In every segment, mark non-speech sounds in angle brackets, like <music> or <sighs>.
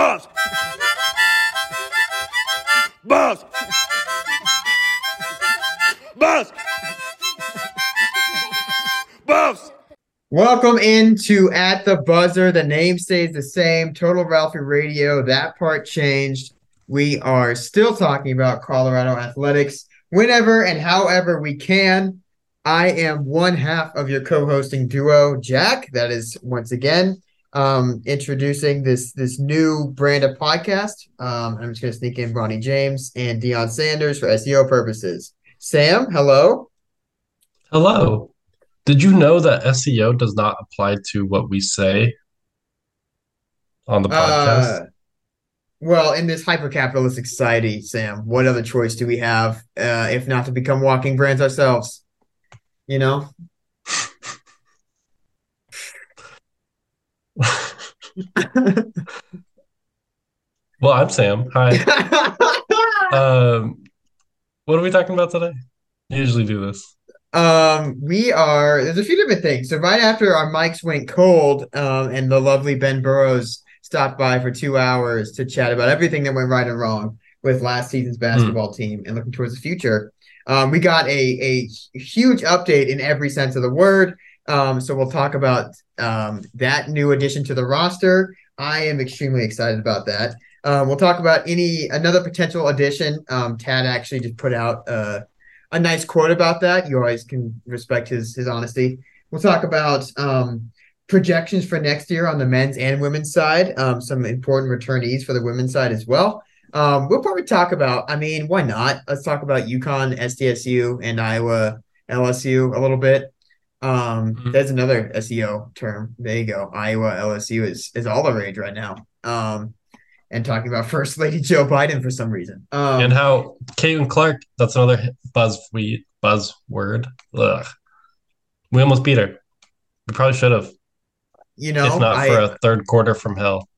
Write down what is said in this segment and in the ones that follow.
Buzz! Buzz! Buzz! Buzz! Welcome into At the Buzzer. The name stays the same. Total Ralphie Radio. That part changed. We are still talking about Colorado athletics whenever and however we can. I am one half of your co-hosting duo, Jack. That is once again um, introducing this this new brand of podcast. Um, I'm just going to sneak in Bronny James and Deion Sanders for SEO purposes. Sam, hello. Hello. Did you know that SEO does not apply to what we say on the podcast? Uh, well, in this hyper capitalistic society, Sam, what other choice do we have uh, if not to become walking brands ourselves? You know? Well, I'm Sam. Hi. <laughs> um, what are we talking about today? I usually do this. Um, we are. There's a few different things. So right after our mics went cold, um, and the lovely Ben Burrows stopped by for two hours to chat about everything that went right and wrong with last season's hmm. basketball mm. team and looking towards the future. Um, we got a a huge update in every sense of the word. Um, so we'll talk about um, that new addition to the roster. I am extremely excited about that. Um, we'll talk about any another potential addition. Um, Tad actually just put out uh, a nice quote about that. You always can respect his his honesty. We'll talk about um, projections for next year on the men's and women's side. Um, some important returnees for the women's side as well. Um, we'll probably talk about. I mean, why not? Let's talk about UConn, SDSU, and Iowa, LSU a little bit. Um, mm-hmm. There's another SEO term. There you go. Iowa, LSU is is all the rage right now. Um, and talking about <laughs> First Lady Joe Biden for some reason. Um, and how Caitlin Clark, that's another buzz we buzzword. Ugh. We almost beat her. We probably should have. You know, if not I, for a third quarter from hell.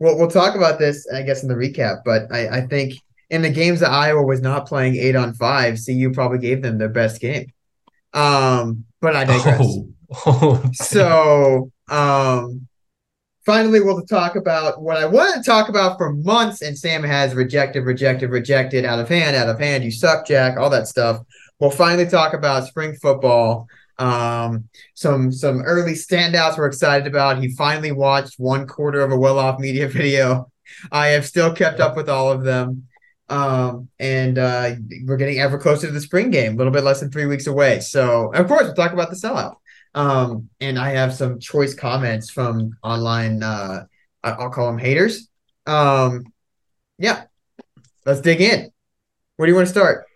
Well, we'll talk about this, I guess, in the recap. But I, I think in the games that Iowa was not playing eight on five, CU probably gave them their best game. Um, but I digress. Oh. <laughs> Oh, so, um, finally, we'll talk about what I wanted to talk about for months, and Sam has rejected, rejected, rejected, out of hand, out of hand. You suck, Jack. All that stuff. We'll finally talk about spring football. Um, some some early standouts we're excited about. He finally watched one quarter of a well off media <laughs> video. I have still kept up with all of them. Um, and uh, we're getting ever closer to the spring game, a little bit less than three weeks away. So, of course, we'll talk about the sellout. Um, and I have some choice comments from online. Uh, I'll call them haters. Um, yeah, let's dig in. Where do you want to start?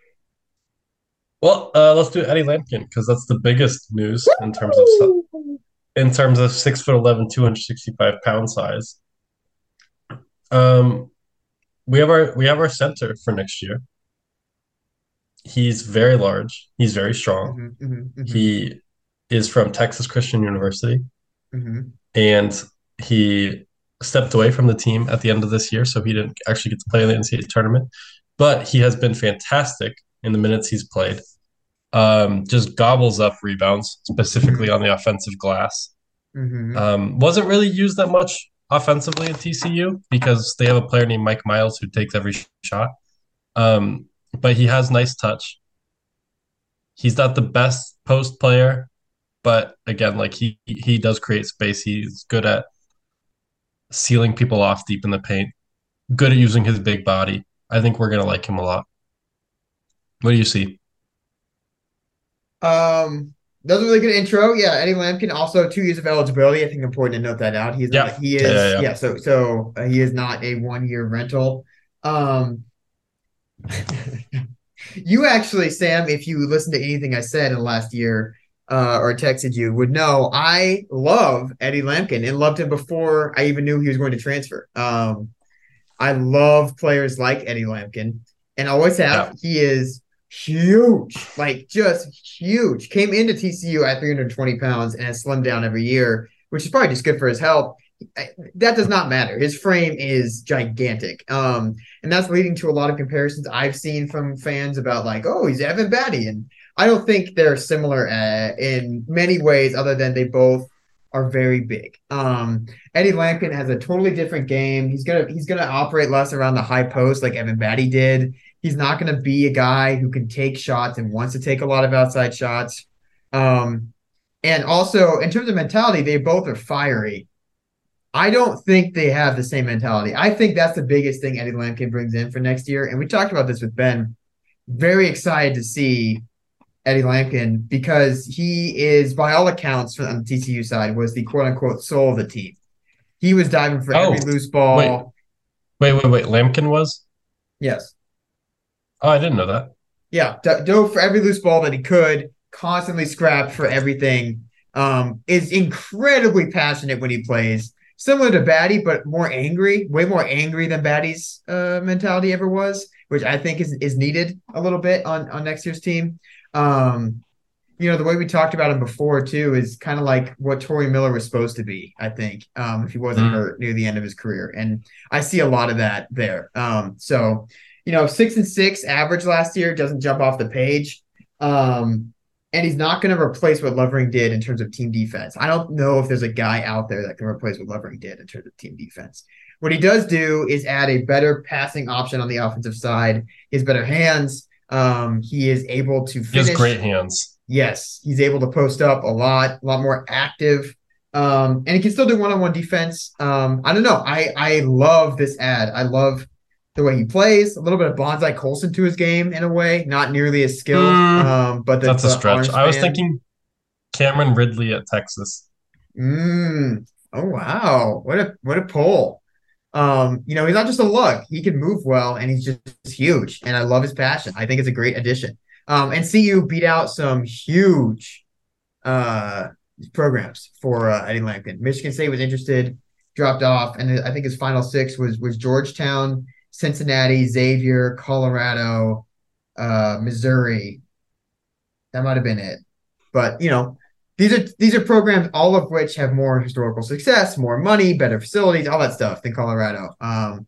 Well, uh, let's do Eddie Lampkin because that's the biggest news Woo! in terms of in terms of six foot 11, 265 pound size. Um, we have our we have our center for next year. He's very large. He's very strong. Mm-hmm, mm-hmm, mm-hmm. He is from Texas Christian University, mm-hmm. and he stepped away from the team at the end of this year, so he didn't actually get to play in the NCAA tournament. But he has been fantastic in the minutes he's played. Um, just gobbles up rebounds, specifically on the offensive glass. Mm-hmm. Um, wasn't really used that much offensively at TCU because they have a player named Mike Miles who takes every shot. Um, but he has nice touch. He's not the best post player, but again, like he he does create space. He's good at sealing people off deep in the paint. Good at using his big body. I think we're gonna like him a lot. What do you see? Um, that was a really good intro. Yeah, Eddie Lampkin also two years of eligibility. I think important to note that out. He's yeah. not, he is yeah, yeah, yeah. so so uh, he is not a one year rental. Um, <laughs> you actually, Sam, if you listened to anything I said in the last year uh, or texted you, would know I love Eddie Lampkin and loved him before I even knew he was going to transfer. Um, I love players like Eddie Lampkin and always have. He is huge, like just huge. Came into TCU at 320 pounds and has slimmed down every year, which is probably just good for his health. That does not matter. His frame is gigantic. Um, and that's leading to a lot of comparisons I've seen from fans about like, oh, he's Evan Battey. And I don't think they're similar uh, in many ways, other than they both are very big. Um, Eddie Lampkin has a totally different game. He's gonna he's gonna operate less around the high post like Evan Battey did. He's not gonna be a guy who can take shots and wants to take a lot of outside shots. Um, and also in terms of mentality, they both are fiery. I don't think they have the same mentality. I think that's the biggest thing Eddie Lampkin brings in for next year. And we talked about this with Ben. Very excited to see Eddie Lampkin because he is, by all accounts, on the TCU side, was the quote unquote soul of the team. He was diving for oh, every loose ball. Wait, wait, wait, wait. Lampkin was? Yes. Oh, I didn't know that. Yeah, d- dove for every loose ball that he could, constantly scrapped for everything. Um, is incredibly passionate when he plays. Similar to Battey, but more angry, way more angry than Battey's uh, mentality ever was, which I think is is needed a little bit on on next year's team. Um, you know, the way we talked about him before too is kind of like what Tory Miller was supposed to be, I think, um, if he wasn't mm-hmm. hurt near the end of his career. And I see a lot of that there. Um, so, you know, six and six average last year doesn't jump off the page. Um, and he's not going to replace what Lovering did in terms of team defense. I don't know if there's a guy out there that can replace what Lovering did in terms of team defense. What he does do is add a better passing option on the offensive side. He has better hands. Um, he is able to finish. He has great hands. Yes, he's able to post up a lot, a lot more active. Um, and he can still do one-on-one defense. Um, I don't know. I I love this ad. I love the way he plays. A little bit of Bonzie Colson to his game in a way, not nearly as skilled. Mm, um, but the, that's a stretch. I was thinking Cameron Ridley at Texas. Mm. Oh wow, what a what a pull! Um, you know, he's not just a look; He can move well and he's just huge. And I love his passion. I think it's a great addition. Um, and CU beat out some huge uh programs for uh, Eddie Lampkin. Michigan State was interested, dropped off, and I think his final six was was Georgetown, Cincinnati, Xavier, Colorado, uh, Missouri. That might have been it. But you know, these are these are programs, all of which have more historical success, more money, better facilities, all that stuff than Colorado. Um,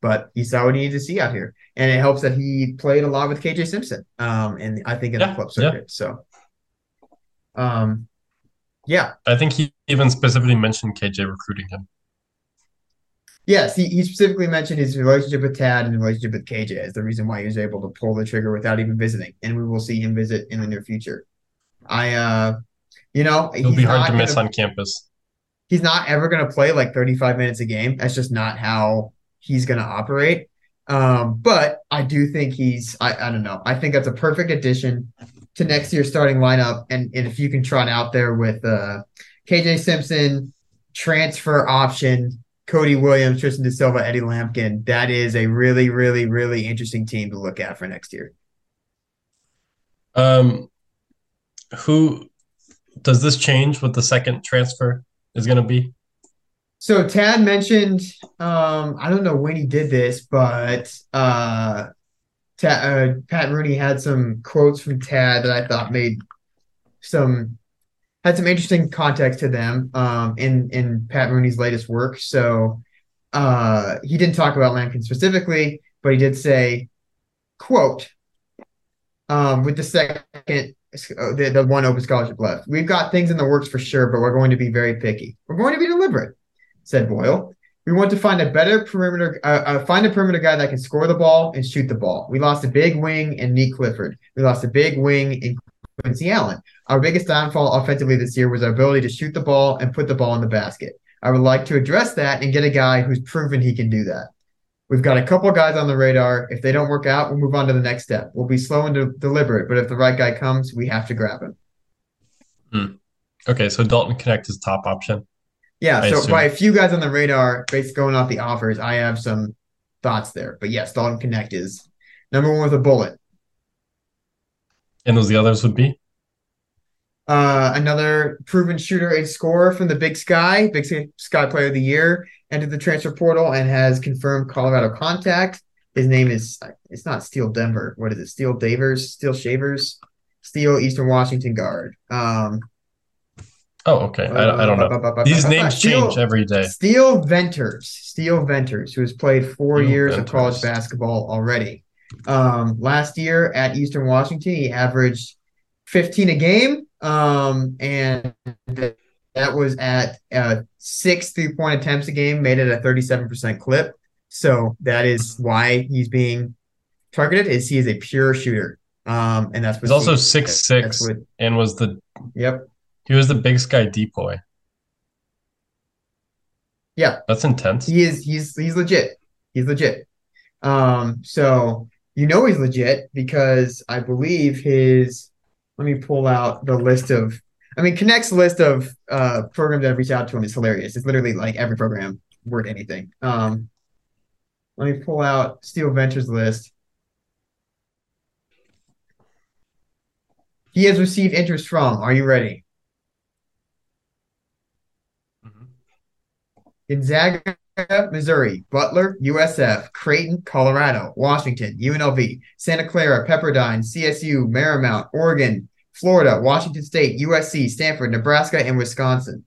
but he saw what he needed to see out here, and it helps that he played a lot with KJ Simpson. Um, and I think in yeah, the club circuit. Yeah. So, um, yeah, I think he even specifically mentioned KJ recruiting him. Yes, he, he specifically mentioned his relationship with Tad and the relationship with KJ as the reason why he was able to pull the trigger without even visiting, and we will see him visit in the near future. I uh you know, it'll be hard to miss gonna, on campus. He's not ever going to play like 35 minutes a game. That's just not how he's going to operate. Um, but I do think he's, I, I don't know. I think that's a perfect addition to next year's starting lineup. And, and if you can trot out there with uh, KJ Simpson, transfer option, Cody Williams, Tristan da Silva, Eddie Lampkin, that is a really, really, really interesting team to look at for next year. Um, who does this change what the second transfer is going to be? So Tad mentioned, um, I don't know when he did this, but uh, Tad, uh, Pat Rooney had some quotes from Tad that I thought made some had some interesting context to them um, in in Pat Rooney's latest work. So uh, he didn't talk about Lampkin specifically, but he did say, "quote um, with the second uh, the, the one open scholarship left. We've got things in the works for sure, but we're going to be very picky. We're going to be deliberate, said Boyle. We want to find a better perimeter, uh, uh, find a perimeter guy that can score the ball and shoot the ball. We lost a big wing in Nique Clifford. We lost a big wing in Quincy Allen. Our biggest downfall offensively this year was our ability to shoot the ball and put the ball in the basket. I would like to address that and get a guy who's proven he can do that. We've got a couple guys on the radar. If they don't work out, we'll move on to the next step. We'll be slow and de- deliberate, but if the right guy comes, we have to grab him. Hmm. Okay, so Dalton Knecht is top option. Yeah, I so assume. by a few guys on the radar, based going off the offers, I have some thoughts there. But yes, Dalton Knecht is number one with a bullet. And those the others would be? Uh, another proven shooter and scorer from the Big Sky, Big Sky Player of the Year, entered the transfer portal and has confirmed Colorado contact. His name is it's not Steel Denver. What is it? Steel Davers, Steel Shavers, Steel Eastern Washington guard. Um, oh, okay. I, I don't know. These names change every day. Steele Venters, Steele Venters, who has played four Steele years Venters. of college basketball already. Um, last year at Eastern Washington, he averaged 15 a game. Um, and that was at uh, six three point attempts a game, made it a 37% clip. So that is why he's being targeted is he is a pure shooter. Um, and that's he's also six six what, and was the yep. He was the big sky depoy. Yeah. That's intense. He is he's he's legit. He's legit. Um, so you know he's legit because I believe his let me pull out the list of I mean Knecht's list of uh programs that have reached out to him is hilarious. It's literally like every program worth anything. Um let me pull out Steele Venters list. He has received interest from. Are you ready? Mm-hmm. Gonzaga, Missouri, Butler, USF, Creighton, Colorado, Washington, UNLV, Santa Clara, Pepperdine, CSU, Marymount, Oregon, Florida, Washington State, USC, Stanford, Nebraska, and Wisconsin.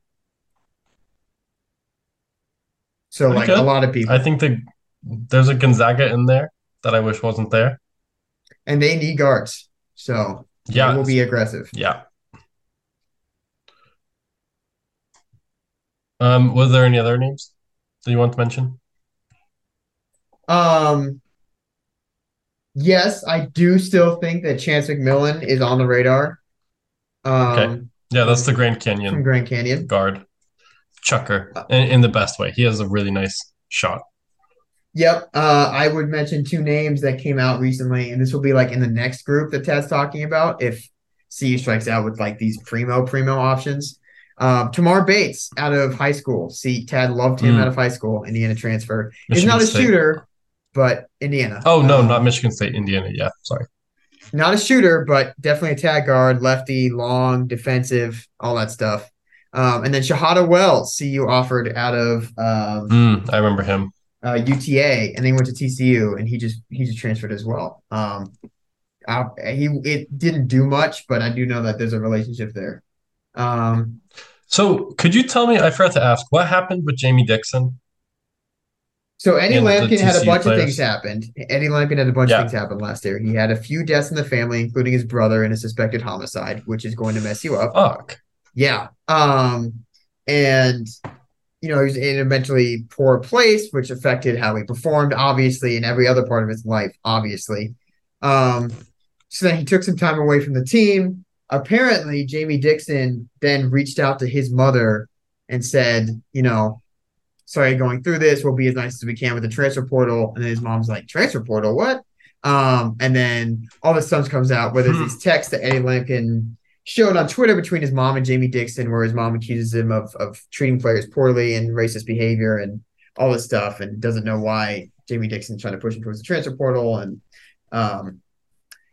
So, like a lot of people. I think the there's a Gonzaga in there that I wish wasn't there. And they need guards. So yeah, we'll be aggressive. Yeah. Um, was there any other names that you want to mention? Um yes, I do still think that Chance McMillian is on the radar. Um, okay. Yeah, that's the Grand Canyon. From Grand Canyon. Guard. Chucker. In, in the best way. He has a really nice shot. Yep. Uh, I would mention two names that came out recently, and this will be like in the next group that Tad's talking about if C strikes out with like these primo primo options. Um, Tamar Bates out of high school. See, Tad loved him mm. out of high school. Indiana transfer. Michigan He's not a State. shooter, but Indiana. Oh no, um, not Michigan State, Indiana. Yeah, sorry. Not a shooter, but definitely a tag guard, lefty, long, defensive, all that stuff. Um, and then Shahada Wells, CU offered out of. Um, mm, I remember him uh, UTA, and then he went to TCU, and he just he just transferred as well. Um, I, he it didn't do much, but I do know that there's a relationship there. Um, so could you tell me? I forgot to ask what happened with Jamie Dixon. So Eddie Lampkin had a bunch players. of things happen. Eddie Lampkin had a bunch yeah. of things happen last year. He had a few deaths in the family, including his brother in a suspected homicide, which is going to mess you up. Fuck. Yeah. Um, and you know, he was in a mentally poor place, which affected how he performed, obviously, in every other part of his life, obviously. Um, so then he took some time away from the team. Apparently, Jamie Dixon then reached out to his mother and said, you know, sorry, going through this. We'll be as nice as we can with the transfer portal. And then his mom's like, transfer portal, what? Um, and then all the stuff comes out where there's hmm. these texts that Eddie Lampkin showed on Twitter between his mom and Jamie Dixon, where his mom accuses him of of treating players poorly and racist behavior and all this stuff, and doesn't know why Jamie Dixon's trying to push him towards the transfer portal. And um,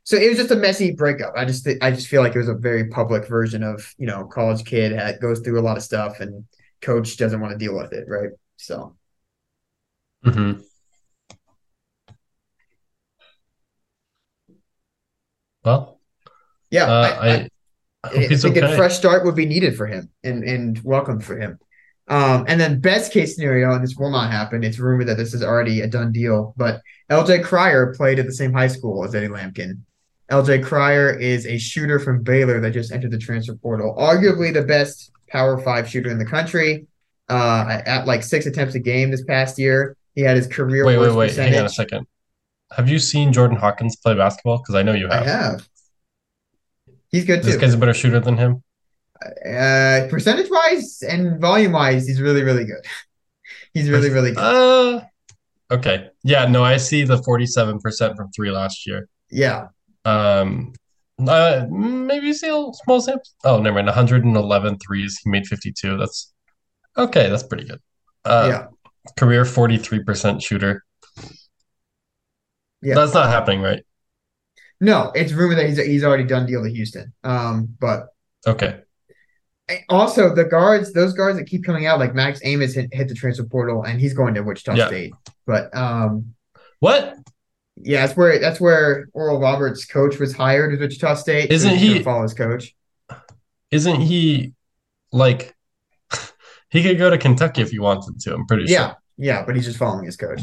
so it was just a messy breakup. I just th- I just feel like it was a very public version of you know college kid had, goes through a lot of stuff and coach doesn't want to deal with it, right? So. Hmm. Well. Yeah, uh, I, I, I, I think okay. a fresh start would be needed for him and and welcome for him. Um, and then best case scenario, and this will not happen. It's rumored that this is already a done deal, but LJ Cryer played at the same high school as Eddie Lampkin. LJ Cryer is a shooter from Baylor that just entered the transfer portal, arguably the best Power Five shooter in the country. Uh, at like six attempts a game this past year, he had his career. Wait, wait, wait! Percentage. Hang on a second. Have you seen Jordan Hawkins play basketball? Because I know you have. I have. He's good too. This guy's a better shooter than him. Uh, percentage wise and volume wise, he's really, really good. <laughs> he's really, really good. Uh, okay. Yeah. No, I see the forty-seven percent from three last year. Yeah. Um. Uh, maybe see a small sample. Oh, never mind. 111 threes. He made 52. That's okay. That's pretty good. Uh, yeah. Career 43% shooter. Yeah. That's not happening, right? No, it's rumored that he's he's already done deal to Houston. Um, but okay. Also, the guards, those guards that keep coming out, like Max Abmas hit, hit the transfer portal, and he's going to Wichita yeah. State. But um, what? Yeah, that's where that's where Oral Roberts' coach was hired at Wichita State. Isn't so he follow his coach? Isn't he like <laughs> he could go to Kentucky if he wanted to? I'm pretty yeah, sure. Yeah, yeah, but he's just following his coach.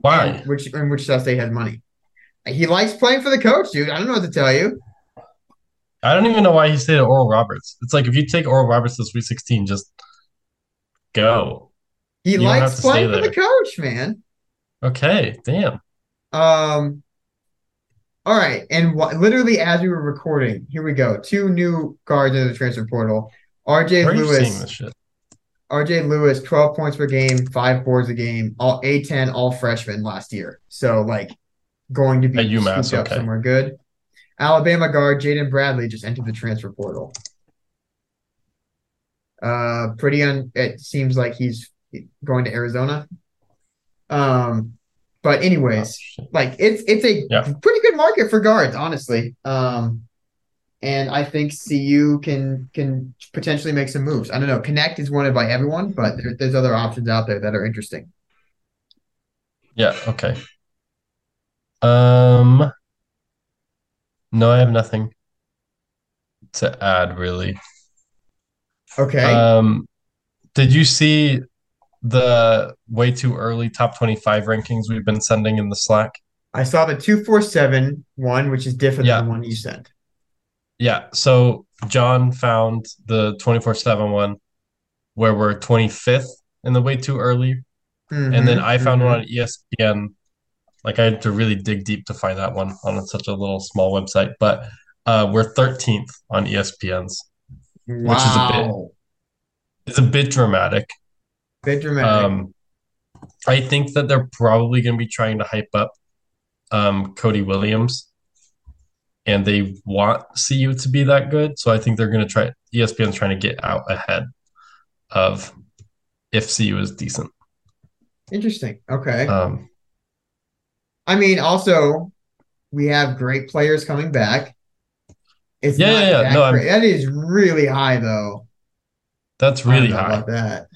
Why? Which and Wichita State has money. He likes playing for the coach, dude. I don't know what to tell you. I don't even know why he stayed at Oral Roberts. It's like if you take Oral Roberts to Sweet 16, just go. He You likes playing for the coach, man. Okay, damn. Um. All right, and wh- literally as we were recording, here we go. Two new guards in the transfer portal. RJ Where are you seeing Luis. RJ Luis, 12 points per game, five boards a game, all A10, all freshmen last year. So like going to be At UMass, scooped up somewhere good. Alabama guard Jaden Bradley just entered the transfer portal. Uh pretty un it seems like he's going to Arizona. Um but Oh, anyways, shit. like it's it's a Yeah. pretty good market for guards, honestly. Um, and I think CU can can potentially make some moves. I don't know. Knecht is wanted by everyone, but there, there's other options out there that are interesting. Yeah, okay. Um, no, I have nothing to add really. Okay. Um, did you see the way too early top 25 rankings we've been sending in the Slack? I saw the two four seven one, which is different Yeah. than the one you sent. Yeah, so John found the 24/7 one where we're 25th in the way too early, and then I found mhm. one on ESPN. Like I had to really dig deep to find that one on such a little small website, but uh, we're 13th on ESPN's. which is a bit- Wow. It's a bit dramatic. Dramatic. Um, I think that they're probably going to be trying to hype up um, Cody Williams, and they want CU to be that good. So I think they're going to try. ESPN's trying to get out ahead of if CU is decent. Interesting. Okay. Um, I mean, also we have great players coming back. It's Yeah, yeah, yeah. that No, That is really high though. that's I don't really know high. about that.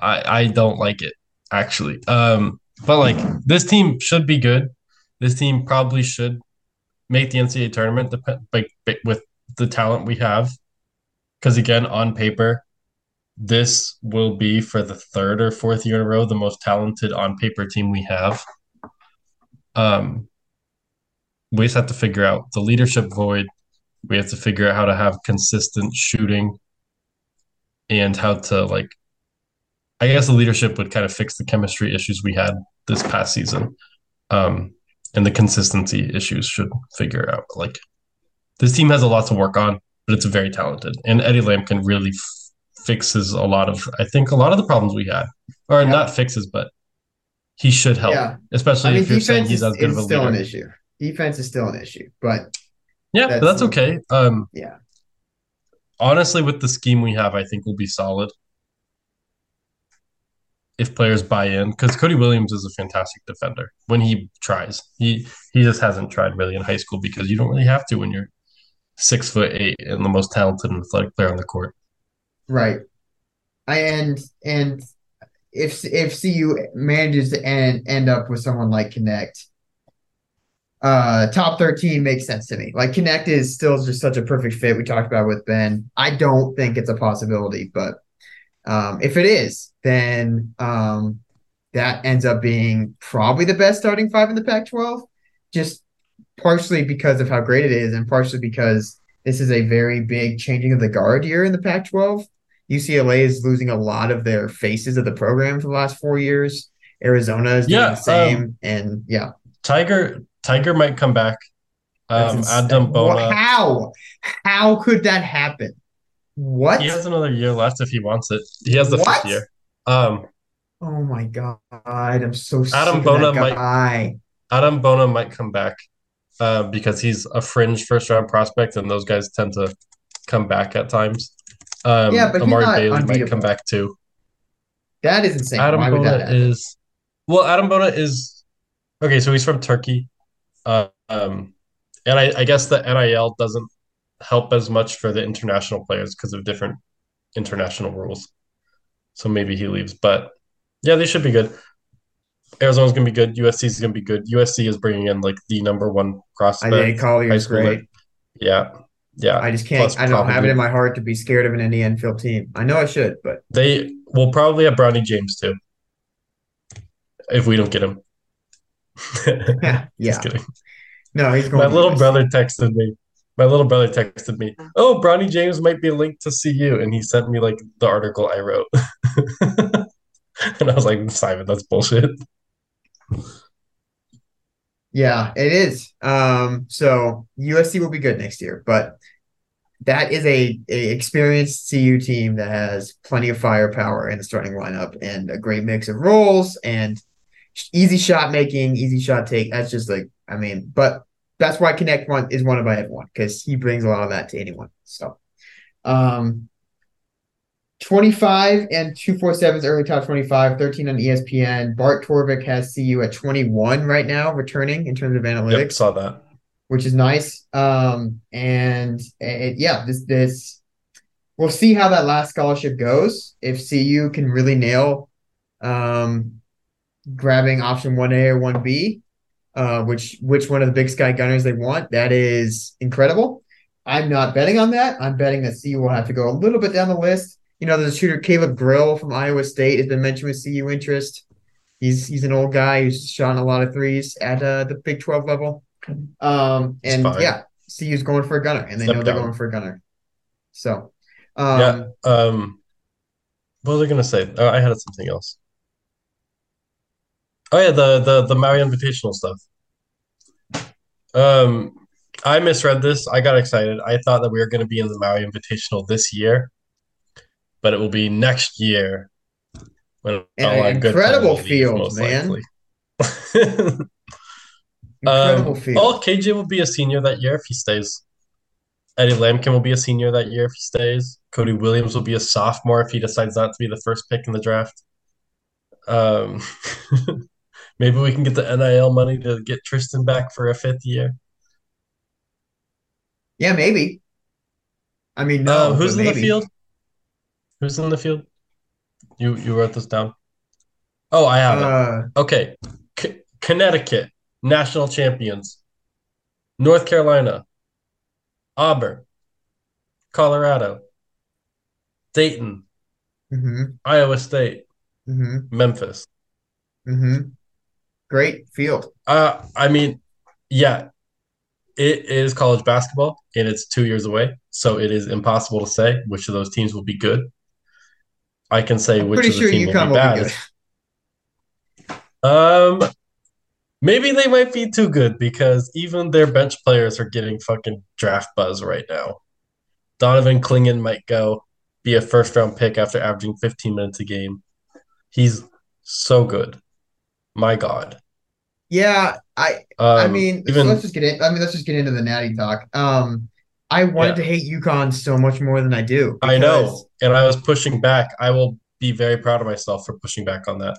I I don't like it actually. Um, but like this team should be good. This team probably should make the NCAA tournament like with the talent we have. Because again, on paper, this will be for the third or fourth year in a row the most talented on paper team we have. Um, we just have to figure out the leadership void. We have to figure out how to have consistent shooting and how to like I guess the leadership would kind of fix the chemistry issues we had this past season. Um, and the consistency issues should figure out. Like this team has a lot to work on, but it's very talented. And Eddie Lampkin really f- fixes a lot of, I think, a lot of the problems we had, or Yeah. not fixes, but he should help, Yeah. especially I mean, if you're saying he's as good of a still an issue. Defense is still an issue, but Yeah, but That's- that's okay. Um, yeah. honestly, with the scheme we have, I think we'll be solid if players buy in. Because Cody Williams is a fantastic defender when he tries. He he just hasn't tried really in high school because you don't really have to when you're six foot eight and the most talented and athletic player on the court. Right. And and if if CU manages to end end up with someone like Knecht, uh top 13 makes sense to me. Like Knecht is still just such a perfect fit. We talked about with Ben. I don't think it's a possibility, but um if it is, then um that ends up being probably the best starting five in the Pac-12. Just partially because of how great it is, and partially because this is a very big changing of the guard year in the Pac-12. UCLA is losing a lot of their faces of the program for the last four years. Arizona is doing Yeah, the same, and yeah, Tiger Tiger might come back. Um. Adem Bona, how how could that happen? What? he has another year left if he wants it. He has the What? fifth year. Um, oh my god, I'm so Adem Bona might- Adem Bona might come back uh, because he's a fringe first round prospect, and those guys tend to come back at times. Um, Yeah, but Amari Bailey might come back too. That is insane. Adam Why Bona is well. Adem Bona is okay. So he's from Turkey, uh, um, and I, I guess the NIL doesn't help as much for the international players because of different international rules. So maybe he leaves, but yeah, they should be good. Arizona's gonna be good. USC is gonna be good. USC is bringing in like the number one prospect. I think high is great. Yeah, yeah. I just can't. Plus I don't have it in my heart to be scared of an Andy Enfield team. I know I should, but They will probably have Bronny James too. If we don't get him. yeah, <laughs> <laughs> yeah. Just kidding. No, he's going. My little brother texted me. My little brother texted me, "Oh, Bronny James might be linked to CU," and he sent me like the article I wrote, <laughs> and I was like, "Simon, that's bullshit." Yeah, it is. Um, so USC will be good next year, but that is a, a experienced CU team that has plenty of firepower in the starting lineup and a great mix of roles and easy shot making, easy shot take. That's just like I mean, but that's why Knecht one is one of my everyone because he brings a lot of that to anyone. So, um, 25 and 247's early top 25, 13 on ESPN. Bart Torvik has CU at 21 right now, returning in terms of analytics. Yep, saw that which is nice. Um, and it, yeah, this this we'll see how that last scholarship goes. If CU can really nail um, grabbing option one A or one B, uh, which which one of the Big Sky Gunners they want, that is incredible. I'm not betting on that. I'm betting that CU will have to go a little bit down the list. You know, there's a shooter Caleb Grill from Iowa State has been mentioned with CU interest. He's he's an old guy who's shot a lot of threes at uh, the Big 12 level. Um, and yeah, CU's going for a gunner, and they Step know they're down. going for a gunner. So, um, yeah. Um, what was I gonna say? Oh, I had something else. Oh yeah, the the the Maui Invitational stuff. Um, I misread this. I got excited. I thought that we were going to be in the Maui Invitational this year, but it will be next year. When an incredible field, man. <laughs> Incredible um, field. Oh, KJ will be a senior that year if he stays. Eddie Lampkin will be a senior that year if he stays. Cody Williams will be a sophomore if he decides not to be the first pick in the draft. Um, <laughs> maybe we can get the NIL money to get Tristan back for a fifth year. Yeah, maybe. I mean, no. Uh, who's in maybe. the field? Who's in the field? You you wrote this down. Oh, I have uh, it. Okay, C- Connecticut national champions. North Carolina, Auburn, Colorado, Dayton, mm-hmm. Iowa State, mm-hmm. Memphis. Mm-hmm. Great field. Uh, I mean, yeah, it is college basketball and it's two years away. So it is impossible to say which of those teams will be good. I can say I'm which of the sure teams will be bad. Be um, Maybe they might be too good because even their bench players are getting fucking draft buzz right now. Donovan Clingan might go be a first round pick after averaging 15 minutes a game. He's so good. My God. Yeah, I um, I mean, even, let's just get in. I mean, let's just get into the natty talk. Um, I wanted yeah. to hate UConn so much more than I do. Because... I know, and I was pushing back. I will be very proud of myself for pushing back on that.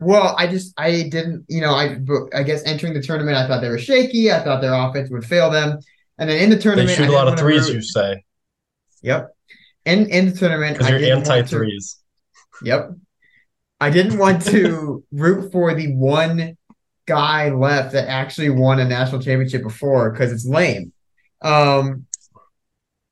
Well, I just I didn't, you know, I I guess entering the tournament, I thought they were shaky. I thought their offense would fail them, and then in the tournament, they shoot a lot of threes. Root. You say, yep. In in the tournament, because you're anti threes. Yep. I didn't want to <laughs> root for the one guy left that actually won a national championship before because it's lame. Um,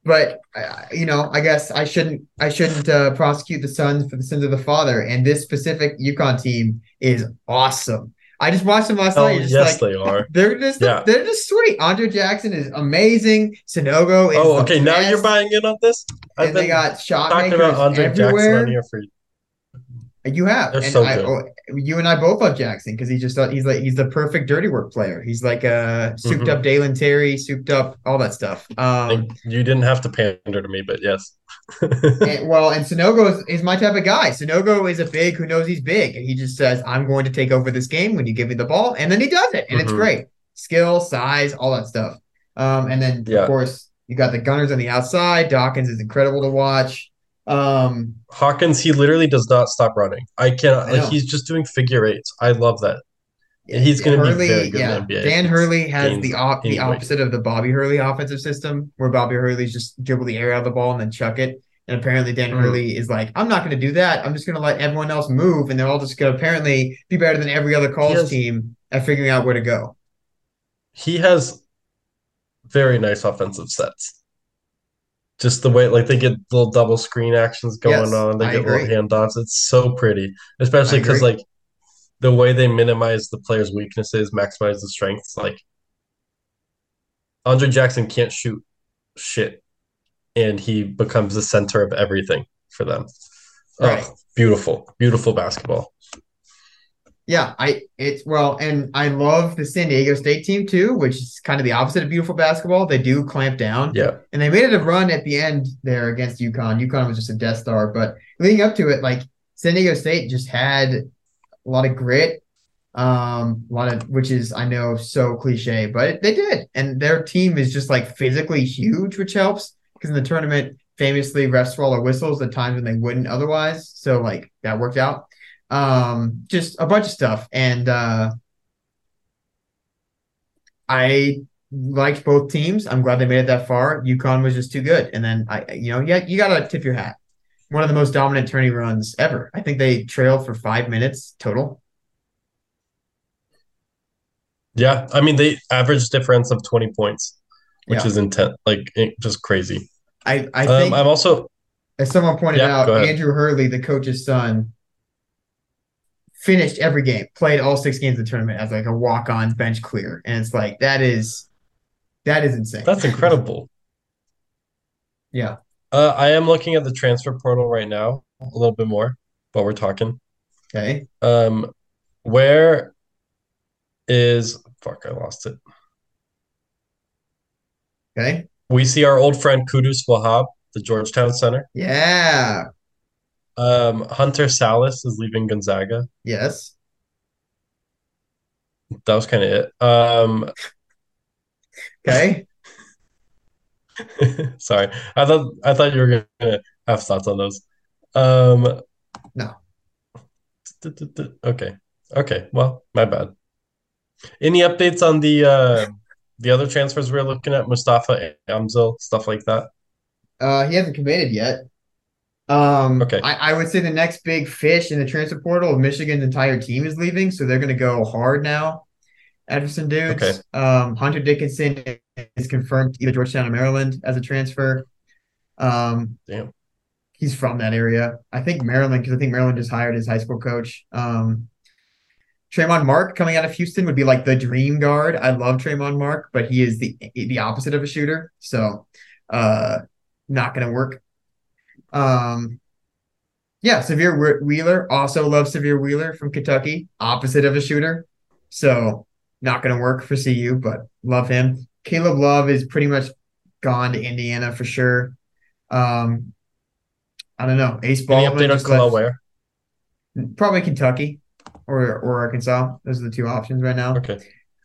but uh, you know, I guess I shouldn't I shouldn't uh, prosecute the sons for the sins of the father. And this specific UConn team is awesome. I just watched them last oh, night. yes, like, they are. They're just yeah. they're just sweet. Andre Jackson is amazing. Sanogo is. Oh, okay. Now you're buying in on this. I've and they got shot makers about Andre everywhere. Jackson on here for you have. They're and so I. Oh, you and I both love Jackson because he just thought he's like he's the perfect dirty work player. He's like a souped mm-hmm. up Dalen Terry, souped up all that stuff. Um, you didn't have to pander to me, but yes. <laughs> and, well, and Sanogo is, is, my type of guy. Sanogo is a big who knows he's big, and he just says, "I'm going to take over this game when you give me the ball," and then he does it, and mm-hmm. it's great. Skill, size, all that stuff. Um, and then yeah. of course you got the Gunners on the outside. Dawkins is incredible to watch. Um, Hawkins, he literally does not stop running. I cannot. I like he's just doing figure eights. I love that. Yeah, he's going to be very good yeah. in the NBA. Dan Hurley has the op- the opposite of the Bobby Hurley offensive system, where Bobby Hurley's just dribble the air out of the ball and then chuck it. And apparently, Dan mm. Hurley is like, I'm not going to do that. I'm just going to let everyone else move, and they're all just going to apparently be better than every other college has, team at figuring out where to go. He has very nice offensive sets just the way like they get little double screen actions going yes, on they I get agree. little handoffs it's so pretty especially because like the way they minimize the player's weaknesses maximize the strengths like andre jackson can't shoot shit and he becomes the center of everything for them. Right. Oh, beautiful, beautiful basketball. Yeah, I it's well, and I love the San Diego State team too, which is kind of the opposite of beautiful basketball. They do clamp down. Yeah. And they made it a run at the end there against UConn. UConn was just a Death Star, but leading up to it, like San Diego State just had a lot of grit, um, a lot of which is I know so cliche, but they did, and their team is just like physically huge, which helps because in the tournament, famously refs swallow whistles at times when they wouldn't otherwise. So like that worked out um, just a bunch of stuff. And uh, I liked both teams. I'm glad they made it that far. UConn was just too good. And then I, you know, yeah, you gotta tip your hat. One of the most dominant tourney runs ever. I think they trailed for five minutes total. Yeah, I mean they average difference of 20 points, which Yeah. is intense, like just crazy. I, I Um, think I'm also as someone pointed Yeah, out. Andrew Hurley, the coach's son, finished every game, played all six games of the tournament as like a walk-on bench clear. And it's like that is that is insane. that's incredible. yeah. Uh, I am looking at the transfer portal right now a little bit more while we're talking. Okay. Um, where is fuck? I lost it. Okay. We see our old friend Qudus Wahab, the Georgetown center. Yeah. Um, Hunter Sallis is leaving Gonzaga. Yes. That was kind of it. Um, Okay. <laughs> sorry, I thought I thought you were gonna have thoughts on those. Um, No. <laughs> Okay. Okay. Well, my bad. Any updates on the uh the other transfers we are looking at, Mustafa Amzil, stuff like that? Uh, he hasn't committed yet. Um, Okay. I, I would say the next big fish in the transfer portal, Michigan's entire team is leaving, so they're going to go hard now. Edison dudes, Okay. um, Hunter Dickinson is confirmed either Georgetown or Maryland as a transfer. Um, Damn. he's from that area. I think Maryland, because I think Maryland just hired his high school coach. Um, Tramon Mark coming out of Houston would be like the dream guard. I love Tramon Mark, but he is the the opposite of a shooter, so uh, not going to work. Um, yeah, Sahvir Wheeler also love Sahvir Wheeler from Kentucky, opposite of a shooter, so not going to work for CU, but love him. Caleb Love is pretty much gone to Indiana for sure. Um, I don't know. Ace Any update on just left- Ware? Probably Kentucky or or Arkansas. Those are the two options right now. Okay.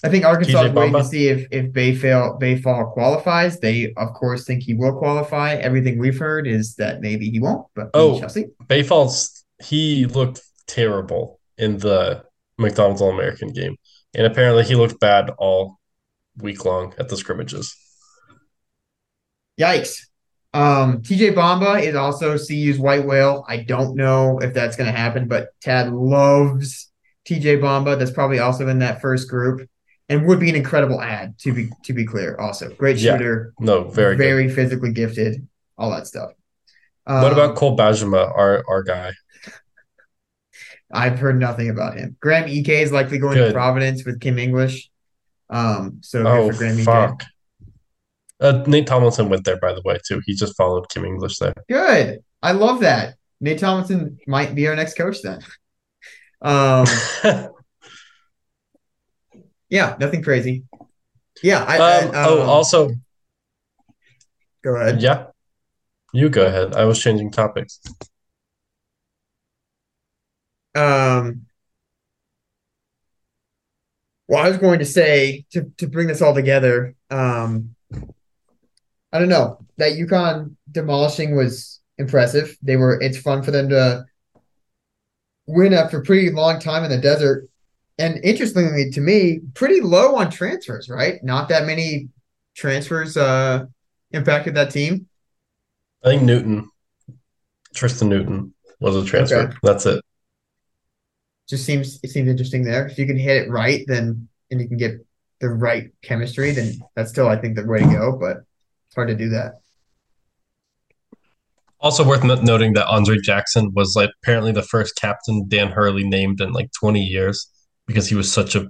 I think Arkansas is waiting to see if if Baye Fall Bayfall qualifies. They of course think he will qualify. Everything we've heard is that maybe he won't, but Oh. we shall see. Baye Fall's he looked terrible in the McDonald's All American game. And apparently he looked bad all week long at the scrimmages. Yikes. Um, TJ Bamba is also CU's white whale. I don't know if that's going to happen, but Tad loves TJ Bamba. That's probably also in that first group, and would be an incredible ad to be to be clear. Also, great Yeah. shooter, No, very good. very physically gifted, all that stuff. What Um, about Cole Bajema, our our guy? I've heard nothing about him. Graham Ike is likely going Good. to Providence with Kim English. Um, so Oh good for Graham fuck. Uh, Nate Tomlinson went there, by the way, too. He just followed Kim English there. Good. I love that. Nate Tomlinson might be our next coach then. Um, <laughs> yeah, nothing crazy. Yeah, I, I- Um, oh, um, also, go ahead. yeah, you go ahead. I was changing topics. Um, well, I was going to say to to bring this all together. Um, I don't know that UConn demolishing was impressive. They were. It's fun for them to win after a pretty long time in the desert. And interestingly to me, pretty low on transfers, right? Not that many transfers uh impacted that team. I think Newton, Tristan Newton, was a transfer. Okay. That's it. Just seems it seems interesting there. If you can hit it right, then and you can get the right chemistry, then that's still I think the way to go, but it's hard to do that. Also worth noting that Andre Jackson was like apparently the first captain Dan Hurley named in like 20 years because he was such a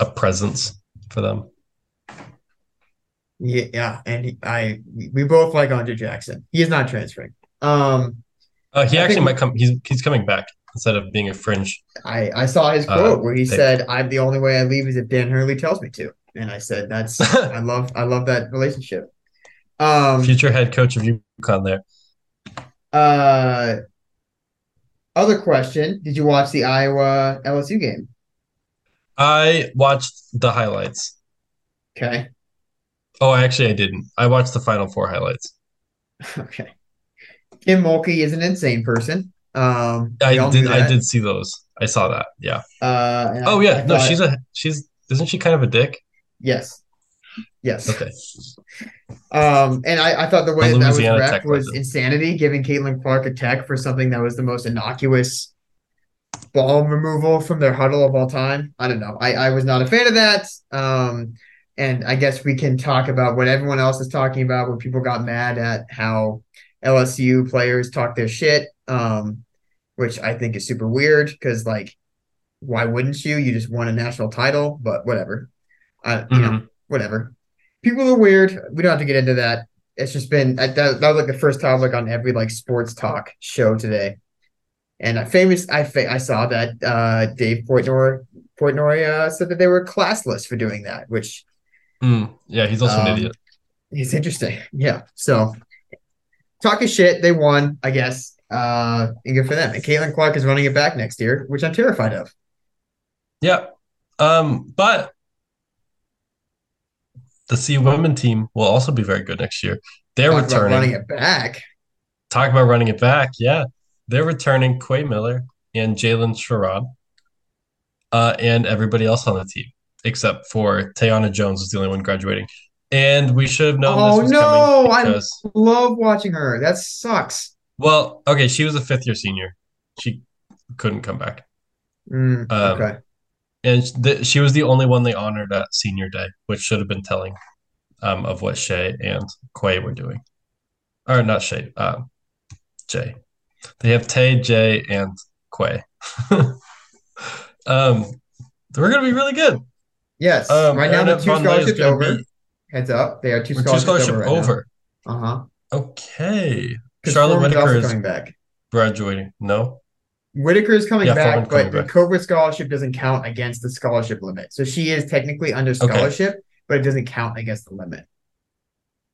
a presence for them. Yeah, yeah, and he, I we both like Andre Jackson. He is not transferring. Um, uh, he I actually might come. He's he's coming back instead of being a fringe. I I saw his Uh, quote where he pick. said, "I'm the only way I leave is if Dan Hurley tells me to," and I said, "That's <laughs> I love I love that relationship." Um, Future head coach of UConn there. uh, other question: Did you watch the Iowa LSU game? I watched the highlights. Okay, Oh, actually, I didn't. I watched the Final Four highlights. <laughs> okay. Kim Mulkey is an insane person. Um, I did. I did see those. I saw that. Yeah. Uh, Oh I- yeah. I no, she's a she's isn't she kind of a dick? yes, yes. Okay. <laughs> Um, and I, I thought the way A that was ref was legend. insanity, giving Caitlin Clark a tech for something that was the most innocuous ball removal from their huddle of all time. I don't know. I, I was not a fan of that. Um, and I guess we can talk about what everyone else is talking about when people got mad at how LSU players talk their shit. Um, which I think is super weird because like, why wouldn't you? You just won a national title, but whatever. I, you know, Mhm. whatever. People are weird. We don't have to get into that. It's just been that, that was like the first topic on every like sports talk show today. And I famous I fa- I saw that uh Dave Portnoy Portnoy uh, said that they were classless for doing that, which Mm, yeah, he's also Um, an idiot. is interesting. Yeah. So talking shit, they won, I guess. Uh and good for them. And Caitlin Clark is running it back next year, which I'm terrified of. Yeah. Um, but the CU women team will also be very good next year. They're Talk about running returning. it back. Talk about running it back. Yeah. They're returning Quay Miller and Jaylyn Sherrod. Uh, and everybody else on the team, except for Tayanna Jones is the only one graduating. And we should have known Oh, this was no, coming I- Love watching her. That sucks. well, okay, she was a fifth year senior. She couldn't come back. Mm, Um, okay. And th- she was the only one they honored at senior day, which should have been telling um, of what Shay and Quay were doing. Or not Shay, um, Jay. They have Tay, Jay, and Quay. <laughs> um, we're going to be really good. Yes. Um, right now, the two scholarships gonna over. be- Heads up. They are two We're two scholarships scholarship over. Right over. Uh huh. Okay. Charlotte Whitaker is coming back. graduating. No? Whitaker is coming Yeah, back, but the. Cobra scholarship doesn't count against the scholarship limit. So she is technically under scholarship, but it doesn't count against the limit.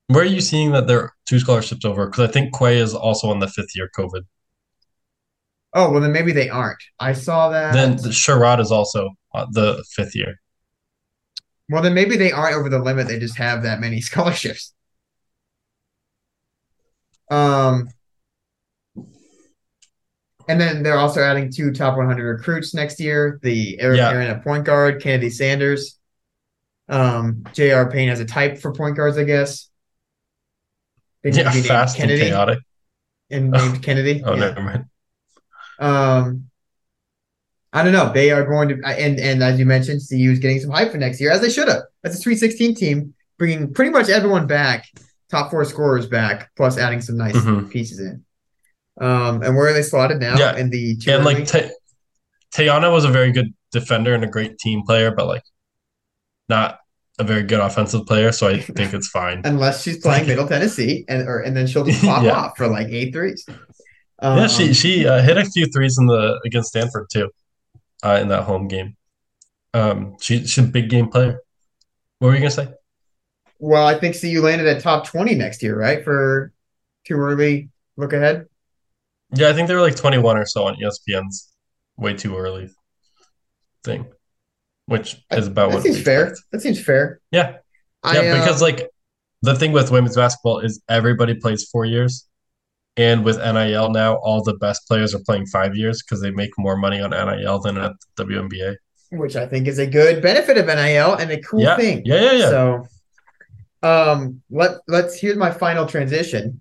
Where are you seeing that there are two scholarships over? Because I think Quay is also on the fifth year COVID. Oh well, then maybe they aren't. I saw that. Then the Sherrod is also the fifth year. well, then maybe they aren't over the limit. They just have that many <laughs> scholarships. Um, and then they're also adding two top 100 recruits next year. The Eric Yeah. Aaron point guard, Kennedy Sanders. Um, J.R. Payne has a type for point guards, I guess. They Yeah, to be named fast and chaotic. and named <laughs> Kennedy. Oh, Yeah. never mind. Um, I don't know. They are going to, and and as you mentioned, CU is getting some hype for next year, as they should have. As a Sweet 16 team, bringing pretty much everyone back, top four scorers back, plus adding some nice Mhm. pieces in. Um, and where are they slotted now? Yeah, in the two And like Ta Tayanna was a very good defender and a great team player, but like not a very good offensive player. So I think it's fine. <laughs> unless she's playing Middle Tennessee, and or and then she'll just <laughs> pop Yeah. off for like eight threes. Um, yeah, she she uh, hit a few threes in the against Stanford too, uh, in that home game. Um, she she's a big game player. What were you gonna say? well, I think CU landed at top 20 next year, right? For too early look ahead. Yeah, I think they were like 21 or so on ESPN's way too early thing, which is about that what seems fair. expect. That seems fair. Yeah, I, yeah, because um, like the thing with women's basketball is everybody plays four years, and with NIL now, all the best players are playing five years because they make more money on NIL than at the WNBA. which I think is a good benefit of NIL and a cool Yeah, thing. yeah, yeah, yeah. So, um, let let's here's my final transition.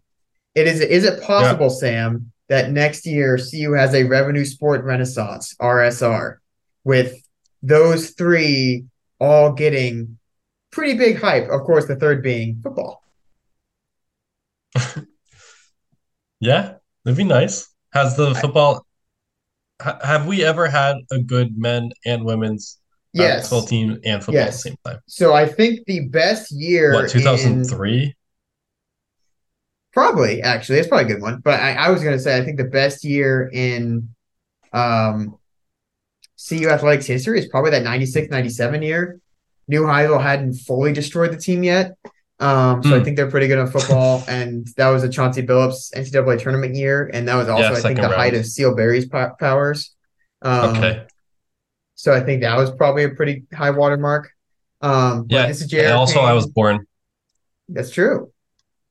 It is is it possible, Sam, that next year CU has a revenue sport renaissance RSR with those three all getting pretty big hype. Of course, the third being football. <laughs> Yeah, that'd be nice. Has the football? Ha have we ever had a good men and women's Yes. basketball team and football Yes. at the same time. So I think the best year What, 2003? Probably, actually, it's probably a good one. But I, I was gonna say I think the best year in um CU athletics history is probably that 96, 97 year. Neuheisel hadn't fully destroyed the team yet. Um, so I Hmm. think they're pretty good on football, <laughs> and that was a Chauncey Billups NCAA tournament year, and that was also Yeah, I think the height of Ceal Barry's po- powers. Um, Okay. so I think that was probably a pretty high watermark. Um, Yeah. this is And also, I was born That's true.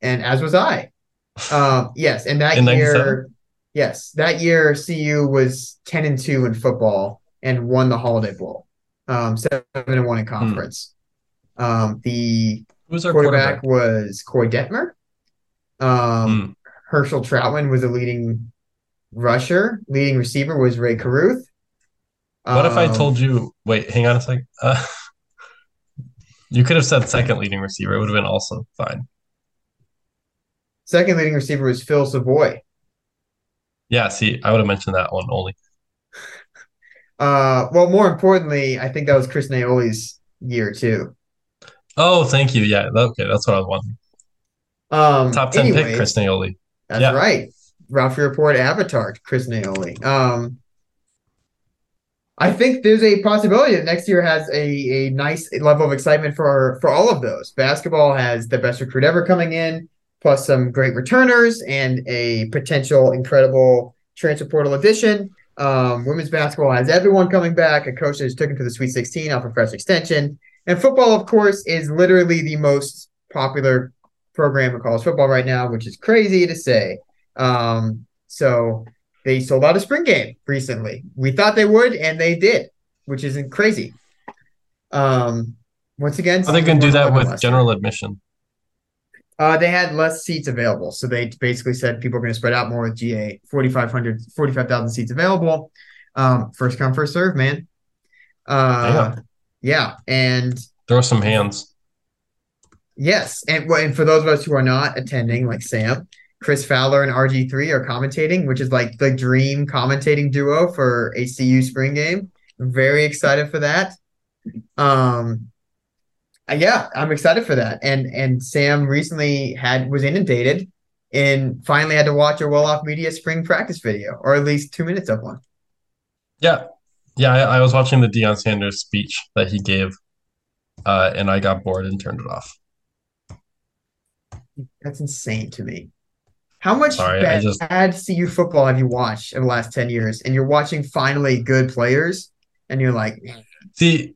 And as was I. Um, yes, and that year, yes, that year CU was 10 and 2 in football and won the Holiday Bowl. Um, 7 and 1 in Hmm. conference. Um, the Who was our quarterback, quarterback? was Koy Detmer. Um, Hmm. Herchell Troutman was the leading rusher. Leading receiver was Rae Carruth. What if I Um, told you? Wait, hang on a sec. Uh, <laughs> you could have said second leading receiver. It would have been also fine. second leading receiver was Phil Savoy? Yeah, see, I would have mentioned that one only. <laughs> Uh, well, more importantly, I think that was Chris Naeole's year too. Oh, thank you. Yeah, okay, that's what I was wanting. Um, Top 10 anyways, pick, Chris Naeole. That's Yeah. right. Ralphie Report avatar, Chris Naeole. Um, I think there's a possibility that next year has a, a nice level of excitement for for all of those. Basketball has the best recruit ever coming in, plus some great returners and a potential incredible transfer portal addition. Um, women's basketball has everyone coming back. A coach that took him to the Sweet 16 off a fresh extension. And football, of course, is literally the most popular program in college football right now, which is crazy to say. Um, so they sold out a spring game recently. We thought they would, and they did, which isn't crazy. Um, once again, Are they going to do that with general admission? uh, they had less seats available. So they basically said people are going to spread out more with GA 4,500, 45,000 seats available. Um, first come, first serve, man. Uh, yeah. And Throw some hands. yes. And, and for those of us who are not attending, like Sam, Chris Fowler and RG3 are commentating, which is like the dream commentating duo for a CU spring game. Very excited for that. Um, uh, yeah, I'm excited for that. And and Sam recently had was inundated and finally had to watch a well off media spring practice video, or at least two minutes of one. Yeah. Yeah, I, I was watching the Deion Sanders speech that he gave, uh, and I got bored and turned it off. That's insane to me. How much Sorry, bad, just- bad CU football have you watched in the last 10 years? And you're watching finally good players, and you're like, See,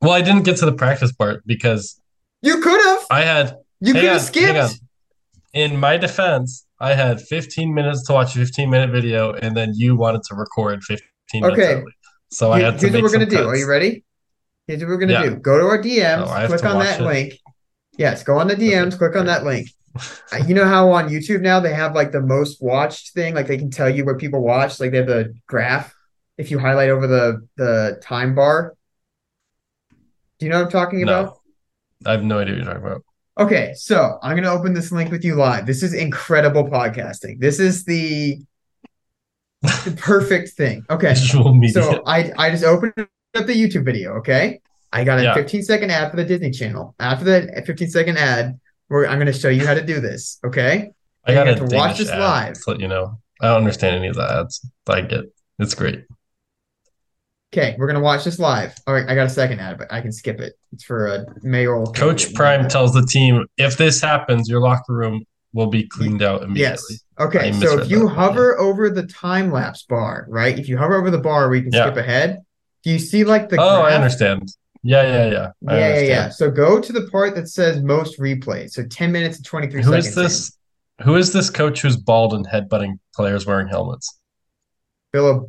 well, I didn't get to the practice part because you could have. I had, You could have skipped. in my defense, I had 15 minutes to watch a 15 minute video, and then you wanted to record 15 minutes Okay. So I had to Here's what we're gonna do. Are you ready? Here's what we're gonna Yeah. do. Go to our DMs, Oh, click on that it? link. Yes, go on the DMs, click on that link. <laughs> You know how on YouTube now they have like the most watched thing, like they can tell you what people watch, like they have the graph. If you highlight over the the time bar, do you know what I'm talking about? No, I have no idea what you're talking about. Okay, so I'm gonna open this link with you live. This is incredible podcasting. This is the the perfect thing. Okay, so I I just opened up the YouTube video. Okay, I got a Yeah. 15 second ad for the Disney Channel. After the 15 second ad, we're, I'm going to show you how to do this. Okay, I got to watch this ad, live. Let you know, I don't understand any of the ads. but I get it's great. okay, we're going to watch this live. All right, I got a second ad, but I can skip it. It's for a mayoral. Coach. Prime tells the team if this happens, your locker room will be cleaned out immediately. Yes. Okay, I so if you that. hover over the time lapse bar, right? If you hover over the bar where you can Yeah. skip ahead, do you see like the oh, I understand. Yeah, yeah, yeah. I Yeah, yeah, yeah. So go to the part that says most replay. So 10 minutes and 23 Who seconds. is this? Who is this coach who's bald and headbutting players wearing helmets? Philip.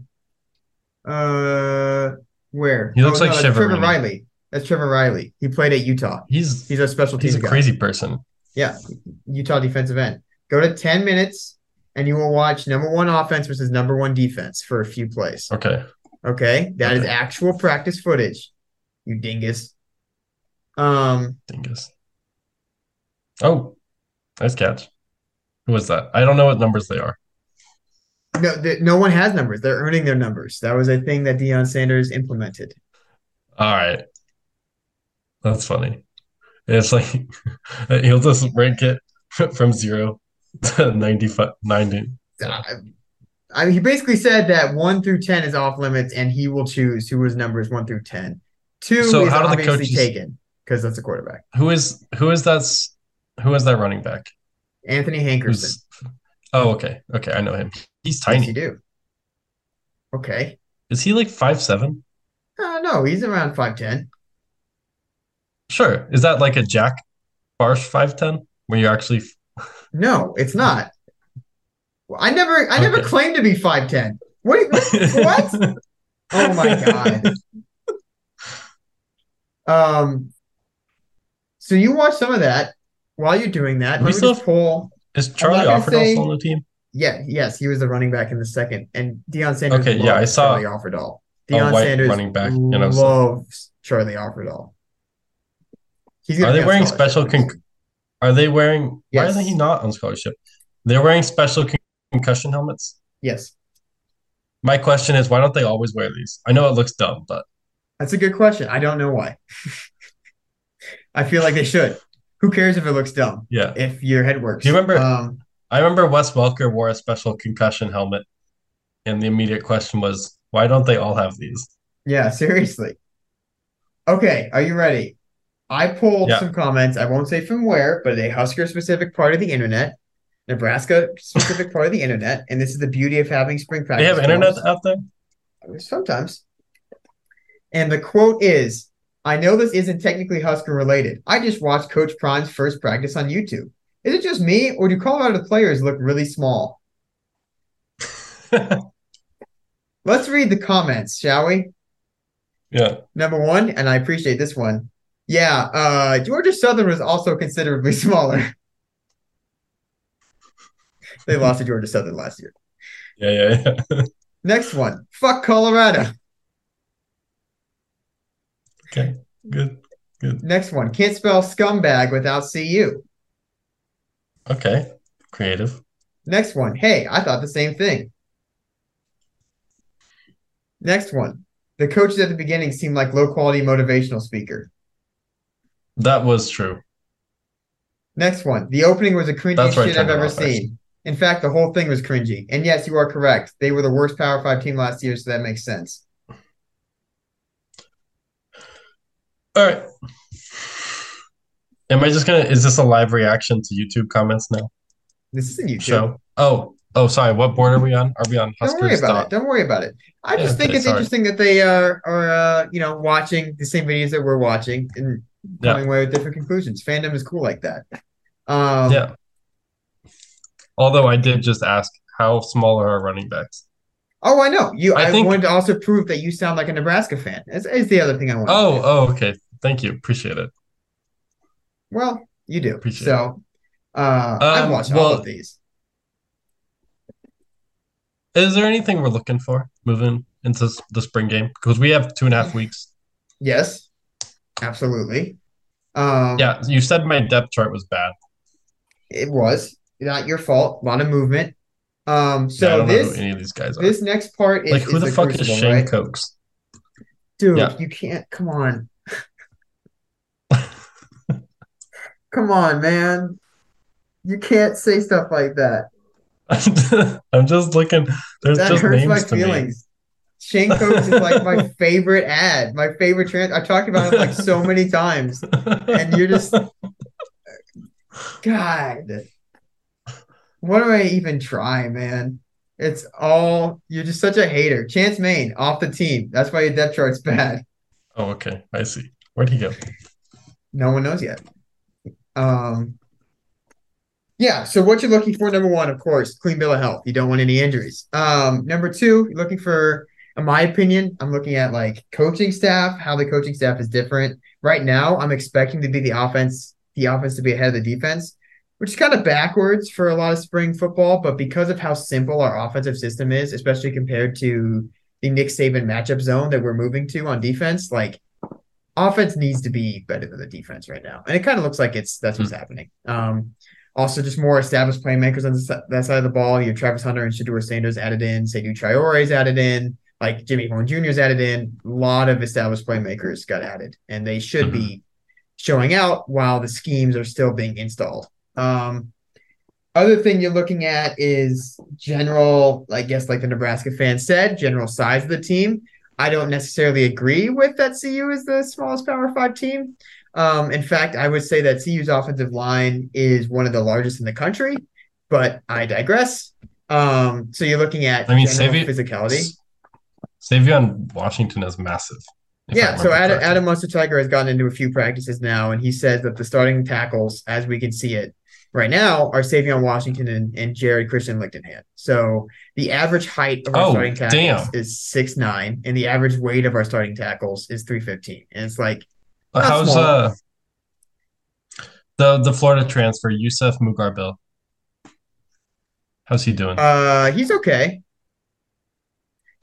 Uh, where? He looks like that's Trevor Shiverini. Reilly. That's Trevor Reilly. He played at Utah. He's He's a special he's teams a guy. crazy person. Yeah, Utah defensive end. Go to 10 minutes and you will watch number one offense versus number one defense for a few plays. Okay. Okay, that is Okay. actual practice footage. You dingus. Um, Dingus. Oh, nice catch. Who was that? I don't know what numbers they are. no, th- no one has numbers. They're earning their numbers. That was a thing that Deion Sanders implemented. All right. That's funny. It's like <laughs> he'll just rank it <laughs> from zero <laughs> 95, 90. I mean, he basically said that one through 10 is off limits and he will choose who his numbers one through 10. Two So is how obviously coaches- taken because that's a quarterback. Who is who is that who is that running back? Anthony Hankerson. Who's Oh, okay. Okay, I know him. He's Yes, tiny. you do. Okay. Is he like five seven? Uh, no, he's around 5'10. Sure. Is that like a Jack Barsh 5'10? Where you actually No, it's not. I never I never Okay. claimed to be 5'10. What? What? <laughs> Oh my god. Um. So you watch some of that. While you're doing that, We still pull. Is Charlie Offerdahl say- still on the team? Yeah, yes, he was the running back in the second, and Deion Sanders. Okay, yeah, I saw Charlie Offerdahl. Deion white Sanders running back, you know, so- loves Charlie Offerdahl. He's Are they wearing special con-. Are they wearing why isn't he not on scholarship? They're wearing special con- concussion helmets. Yes, My question is why don't they always wear these? I know it looks dumb, but that's a good question. I don't know why. <laughs> I feel like they should. Who cares if it looks dumb? yeah. If your head works. Do you remember- Um, I remember Wes Welker wore a special concussion helmet, and the immediate question was, why don't they all have these? Yeah, seriously. Okay, are you ready? I pulled Yeah. some comments. I won't say from where, but a Husker specific part of the internet, Nebraska specific part of the internet, and this is the beauty of having spring practice. They have internet out there? Sometimes. And the quote is I know this isn't technically Husker related. I just watched Coach Prime's first practice on YouTube. Is it just me, or do Colorado players look really small? <laughs> Let's read the comments, shall we? yeah. Number one, and I appreciate this one. Yeah, uh, Georgia Southern was also considerably <laughs> smaller. they lost to Georgia Southern last year. Yeah, yeah, yeah. <laughs> Next one. Fuck Colorado. okay. Good. Good. Next one. Can't spell scumbag without CU. Okay. Creative. Next one. Hey, I thought the same thing. Next one. The coaches at the beginning seemed like low quality motivational speaker. That was true. Next one. The opening was the cringiest I shit I've ever seen. In fact, the whole thing was cringy. And yes, you are correct. They were the worst Power Five team last year, so that makes sense. All right. Am I just gonna? Is this a live reaction to YouTube comments now? This is a YouTube. Show. Oh, oh, sorry. What board are we on? Are we on Don't worry about it. Don't worry about it. I just Yeah, think okay, it's sorry. interesting that they are are uh, you know watching the same videos that we're watching and Yeah. coming away with different conclusions. Fandom is cool like that. Um, Yeah. Although I did just ask how small are our running backs? Oh, I know. You. I, I think- wanted to also prove that you sound like a Nebraska fan. Is, is the other thing I want. Oh, oh, okay. Thank you. Appreciate it. Well, you do. Appreciate so, uh, I've Um, watched all of these. Is there anything we're looking for moving into the spring game? Because we have two and a half <sighs> weeks. Yes, absolutely. Um, Yeah, you said my depth chart was bad. it was not your fault. A lot of movement. Um, Yeah, I so know this who any of these guys are. this next part is Like, who is the fuck is Shane right? Cokes? Dude, Yeah. you can't. Come on. <laughs> come on, man. You can't say stuff like that. <laughs> I'm just looking. There's That just hurts my names to me. Shane is like my <laughs> favorite ad, my favorite trans. I've talked about it like so many times, and you're just, God, what do I even try, man? It's all you're just such a hater. Chance Main off the team. That's why your depth chart's bad. Oh, okay. I see. Where'd he go? No one knows yet. Um, yeah. So what you're looking for, number one, of course, clean bill of health. You don't want any injuries. Um, number two, you're looking for, in my opinion, I'm looking at like coaching staff, how the coaching staff is different. Right now, I'm expecting to be the offense, the offense to be ahead of the defense, which is kind of backwards for a lot of spring football. But because of how simple our offensive system is, especially compared to the Nick Saban matchup zone that we're moving to on defense, like offense needs to be better than the defense right now, and it kind of looks like it's that's what's happening. Um, also, just more established playmakers on the, that side of the ball. You have Travis Hunter and Shedeur Sanders added in. Seydou Traore is added in. Like Jimmy Horn Jr. is added in. A lot of established playmakers got added, and they should mm-hmm. be showing out while the schemes are still being installed. Um, other thing you're looking at is general, I guess, like the Nebraska fan said, general size of the team. I don't necessarily agree with that CU is the smallest Power Five team. Um, in fact, I would say that CU's offensive line is one of the largest in the country, but I digress. Um, so you're looking at I mean, Savion, physicality. Savion Washington is massive. Yeah, so Adam, Adam Munsterteiger has gotten into a few practices now, and he says that the starting tackles, as we can see it right now, are Savion Washington and, and Jared Christian Lichtenhand. So the average height of our oh, starting tackles damn. is six nine, and the average weight of our starting tackles is three fifteen. And it's like how's small. uh the the Florida transfer Yousef Mugharbil? How's he doing? Uh, he's okay.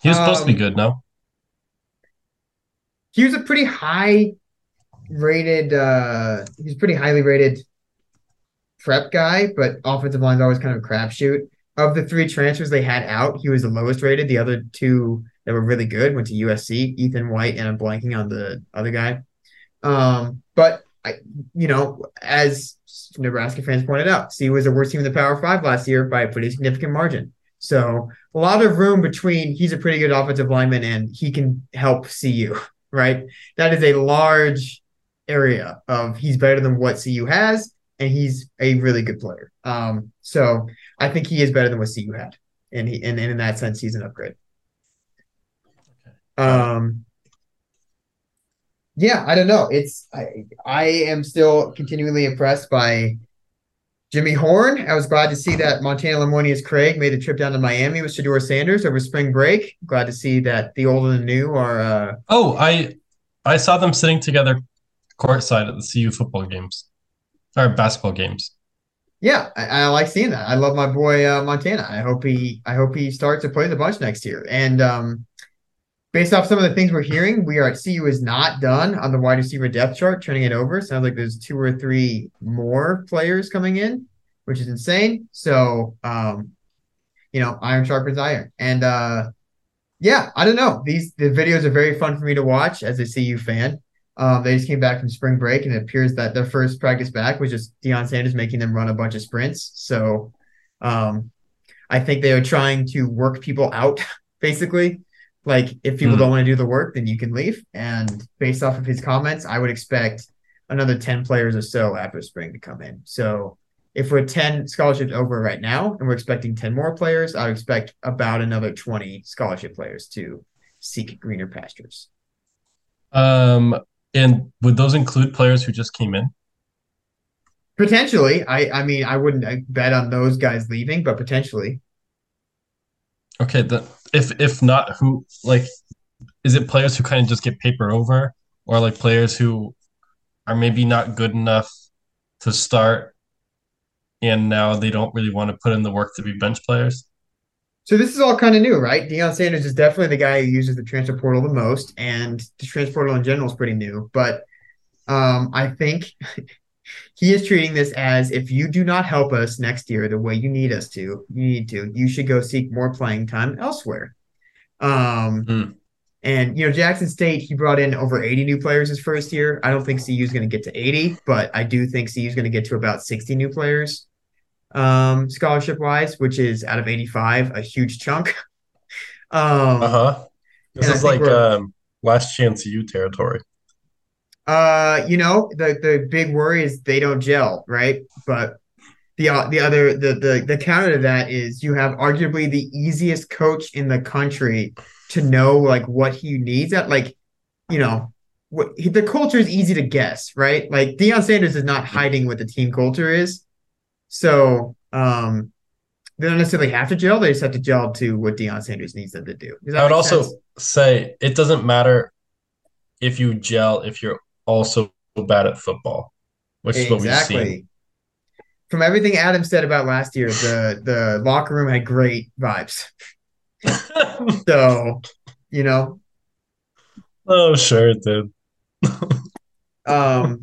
He was um, supposed to be um, good, no? He was a pretty high rated. uh He's pretty highly rated prep guy, but offensive line's always kind of a crapshoot. Of the three transfers they had out, he was the lowest rated. The other two that were really good went to USC, Ethan White, and I'm blanking on the other guy. Um, but I, you know, as Nebraska fans pointed out, CU was the worst team in the Power Five last year by a pretty significant margin. So a lot of room between he's a pretty good offensive lineman and he can help CU, <laughs> right? That is a large area of he's better than what CU has, and he's a really good player. Um, so I think he is better than what CU had, and he and, and in that sense, he's an upgrade. Um, yeah, I don't know. It's I I am still continually impressed by Jimmy Horn. I was glad to see that Montana Lemonious Craig made the trip down to Miami with Shedeur Sanders over spring break. Glad to see that the old and the new are. Uh... Oh, I I saw them sitting together courtside at the CU football games or basketball games. Yeah, I, I like seeing that. I love my boy uh, Montana. I hope he I hope he starts to play the bunch next year. And um, based off some of the things we're hearing, we are at CU is not done on the wide receiver depth chart, turning it over. Sounds like there's two or three more players coming in, which is insane. So, um, you know, iron sharpens iron. And uh, yeah, I don't know. These the videos are very fun for me to watch as a CU fan. Um, they just came back from spring break, and it appears that their first practice back was just Deion Sanders making them run a bunch of sprints. So, um, I think they are trying to work people out, <laughs> basically. Like if people mm. don't want to do the work, then you can leave. And based off of his comments, I would expect another 10 players or so after spring to come in. So if we're 10 scholarships over right now and we're expecting 10 more players, I would expect about another 20 scholarship players to seek greener pastures. Um, and would those include players who just came in? Potentially. I, I mean, I wouldn't bet on those guys leaving, but potentially. Okay, the if if not who like is it players who kind of just get paper over or like players who are maybe not good enough to start and now they don't really want to put in the work to be bench players? So this is all kind of new, right? Deion Sanders is definitely the guy who uses the transfer portal the most, and the transfer portal in general is pretty new. But um, I think <laughs> he is treating this as if you do not help us next year the way you need us to, you need to, you should go seek more playing time elsewhere. Um, mm. And you know, Jackson State, he brought in over 80 new players his first year. I don't think CU is going to get to 80, but I do think CU is going to get to about 60 new players, um, scholarship wise, which is out of 85, a huge chunk. <laughs> um, uh huh. This is like um, last chance U territory. Uh, you know, the the big worry is they don't gel, right? But the uh, the other the the the counter to that is you have arguably the easiest coach in the country to know like what he needs at like, you know, what the culture is easy to guess, right? Like Deion Sanders is not hiding what the team culture is. So um they don't necessarily have to gel, they just have to gel to what Deion Sanders needs them to do. I would also say it doesn't matter if you gel if you're also bad at football, which is what we've seen. From everything Adam said about last year, the the locker room had great vibes. <laughs> so, you know. Oh, sure it did. <laughs> um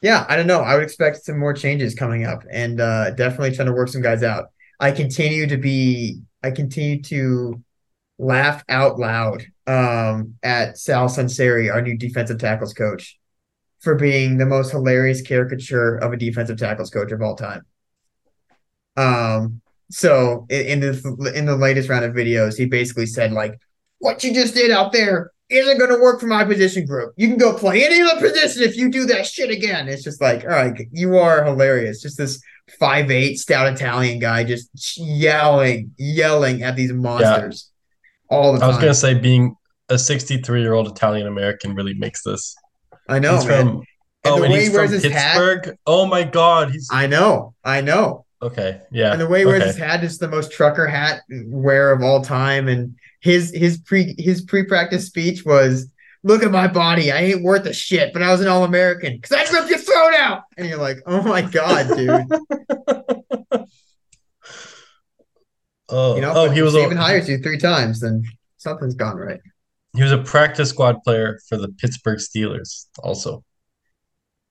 yeah, I don't know. I would expect some more changes coming up and uh definitely trying to work some guys out. I continue to be I continue to laugh out loud um, at Sal Sunseri, our new defensive tackles coach, for being the most hilarious caricature of a defensive tackles coach of all time. Um, so in, in the in the latest round of videos, he basically said like, "What you just did out there isn't going to work for my position group. You can go play any other position if you do that shit again." It's just like, all right, you are hilarious. Just this five eight stout Italian guy just yelling, yelling at these monsters yeah. All the time. I was gonna say being a 63 year old Italian American really makes this. I know, he's man. From, and oh, and he's from Pittsburgh. Hat, oh my god, he's. I know, I know. Okay, yeah. And the way he wears his hat is the most trucker hat wear of all time. And his his pre his pre practice speech was look at my body. I ain't worth a shit, but I was an All American because I ripped your throat out. And you're like, oh my God, dude. <laughs> oh, you know, oh, he was even a, hires you three times, then something's gone right. He was a practice squad player for the Pittsburgh Steelers, also.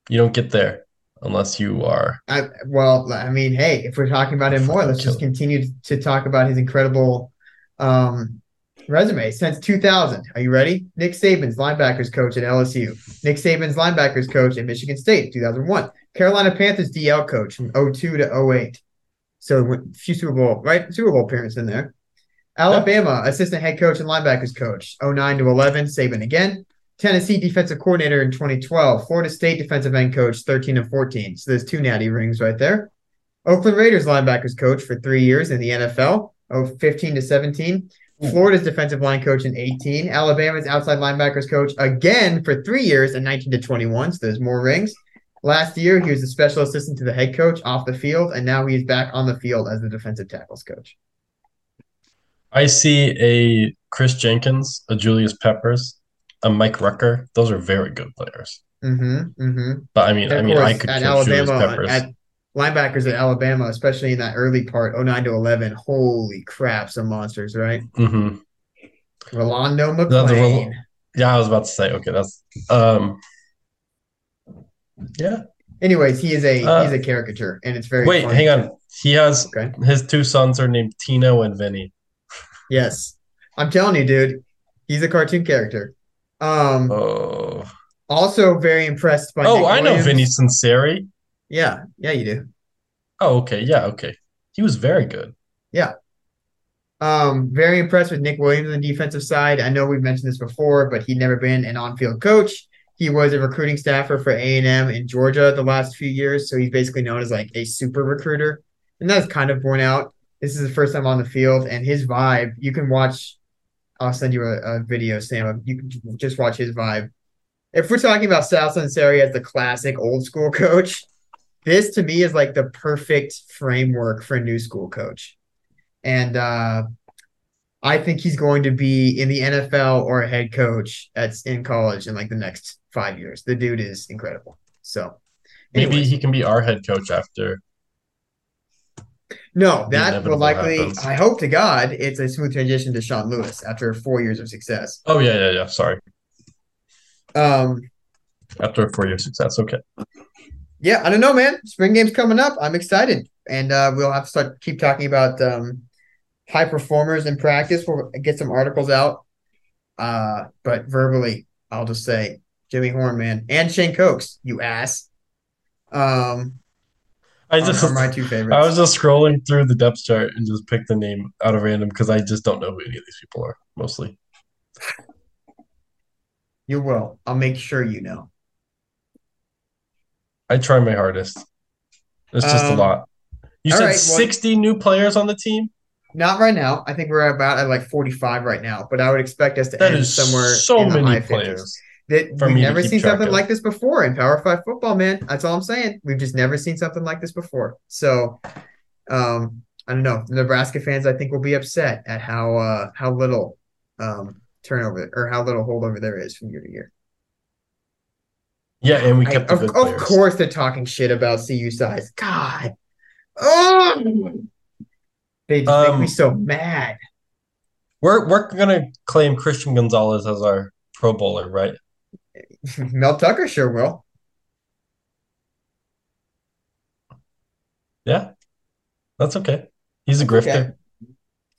You don't get there unless you are. I, well, I mean, hey, if we're talking about him more, let's just continue to talk about his incredible um, resume since 2000. Are you ready? Nick Saban's linebackers coach at LSU. Nick Saban's linebackers coach at Michigan State, 2001. Carolina Panthers DL coach from 02 to 08. So a few Super Bowl, right? Super Bowl appearance in there. Alabama assistant head coach and linebackers coach, 09 to 11. Saban again. Tennessee defensive coordinator in 2012. Florida State defensive end coach, 13 and 14. So there's two natty rings right there. Oakland Raiders linebackers coach for three years in the NFL, oh, 15 to 17. Hmm. Florida's defensive line coach in 18. Alabama's outside linebackers coach again for three years in 19 to 21. So there's more rings. Last year, he was a special assistant to the head coach off the field, and now he's back on the field as the defensive tackles coach. I see a Chris Jenkins, a Julius Peppers, a Mike Rucker. Those are very good players. Mm-hmm, mm-hmm. But I mean, I mean, I could at Alabama, at linebackers at Alabama, especially in that early part, 09 to 11. Holy crap, some monsters, right? Mm-hmm. Rolando McClain. yeah, I was about to say. Okay, that's um, yeah. Anyways, he is a uh, he's a caricature, and it's very. Wait, funny. hang on. He has okay. his two sons are named Tino and Vinny. Yes, I'm telling you, dude, he's a cartoon character. Um. Oh. Also, very impressed by. Oh, Nick I Williams. know Vinny Sunseri. Yeah, yeah, you do. Oh, okay. Yeah, okay. He was very good. Yeah. Um, very impressed with Nick Williams on the defensive side. I know we've mentioned this before, but he'd never been an on-field coach. He was a recruiting staffer for A&M in Georgia the last few years, so he's basically known as like a super recruiter. And that's kind of borne out. This is the first time on the field, and his vibe, you can watch. I'll send you a, a video, Sam. You can just watch his vibe. If we're talking about Sal Sunseri as the classic old school coach, this to me is like the perfect framework for a new school coach. And uh, I think he's going to be in the NFL or a head coach at in college in like the next five years. The dude is incredible. So anyways. maybe he can be our head coach after. No, that will likely. Happens. I hope to God it's a smooth transition to Sean Lewis after four years of success. Oh yeah, yeah, yeah. Sorry. Um, after four years of success, okay yeah, I don't know, man. Spring game's coming up. I'm excited, and uh, we'll have to start keep talking about um, high performers in practice. We'll get some articles out. Uh, but verbally, I'll just say Jimmy Horn, man, and Shane Cokes, you ass. Um, I just are my two favorites. I was just scrolling through the depth chart and just picked the name out of random because I just don't know who any of these people are mostly. You will. I'll make sure you know. I try my hardest. It's just um, a lot. You said right, well, 60 new players on the team? Not right now. I think we're about at like 45 right now, but I would expect us to that end somewhere so many players. 50s. That we've never seen something of. like this before in Power Five football, man. That's all I'm saying. We've just never seen something like this before. So, um, I don't know. The Nebraska fans, I think, will be upset at how uh, how little um, turnover or how little holdover there is from year to year. Yeah, and we kept I, of, of, course they're talking shit about CU size. God. Oh they just um, make me um, so mad. We're we're gonna claim Christian Gonzalez as our pro bowler, right? <laughs> Mel Tucker sure will. Yeah. That's okay. He's a grifter. Okay.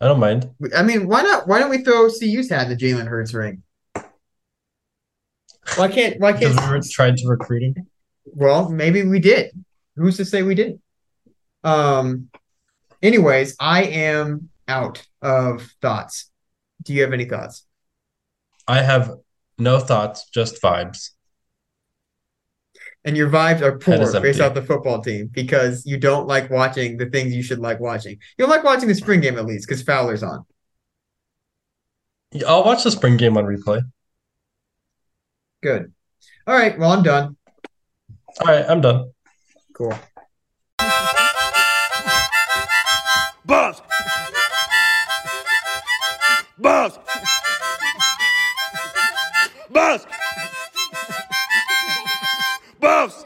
I don't mind. I mean, why not? Why don't we throw CU's hat in the Jalen Hurts ring? Why can't? Why can't? we trying to recruit him. Well, maybe we did. Who's to say we didn't? Um. Anyways, I am out of thoughts. Do you have any thoughts? I have no thoughts, just vibes. And your vibes are poor based off the football team because you don't like watching the things you should like watching. You'll like watching the spring game at least because Fowler's on. I'll watch the spring game on replay. Good. All right. Well, I'm done. All right, I'm done. Cool. Boss. Boss. Boss. Boss.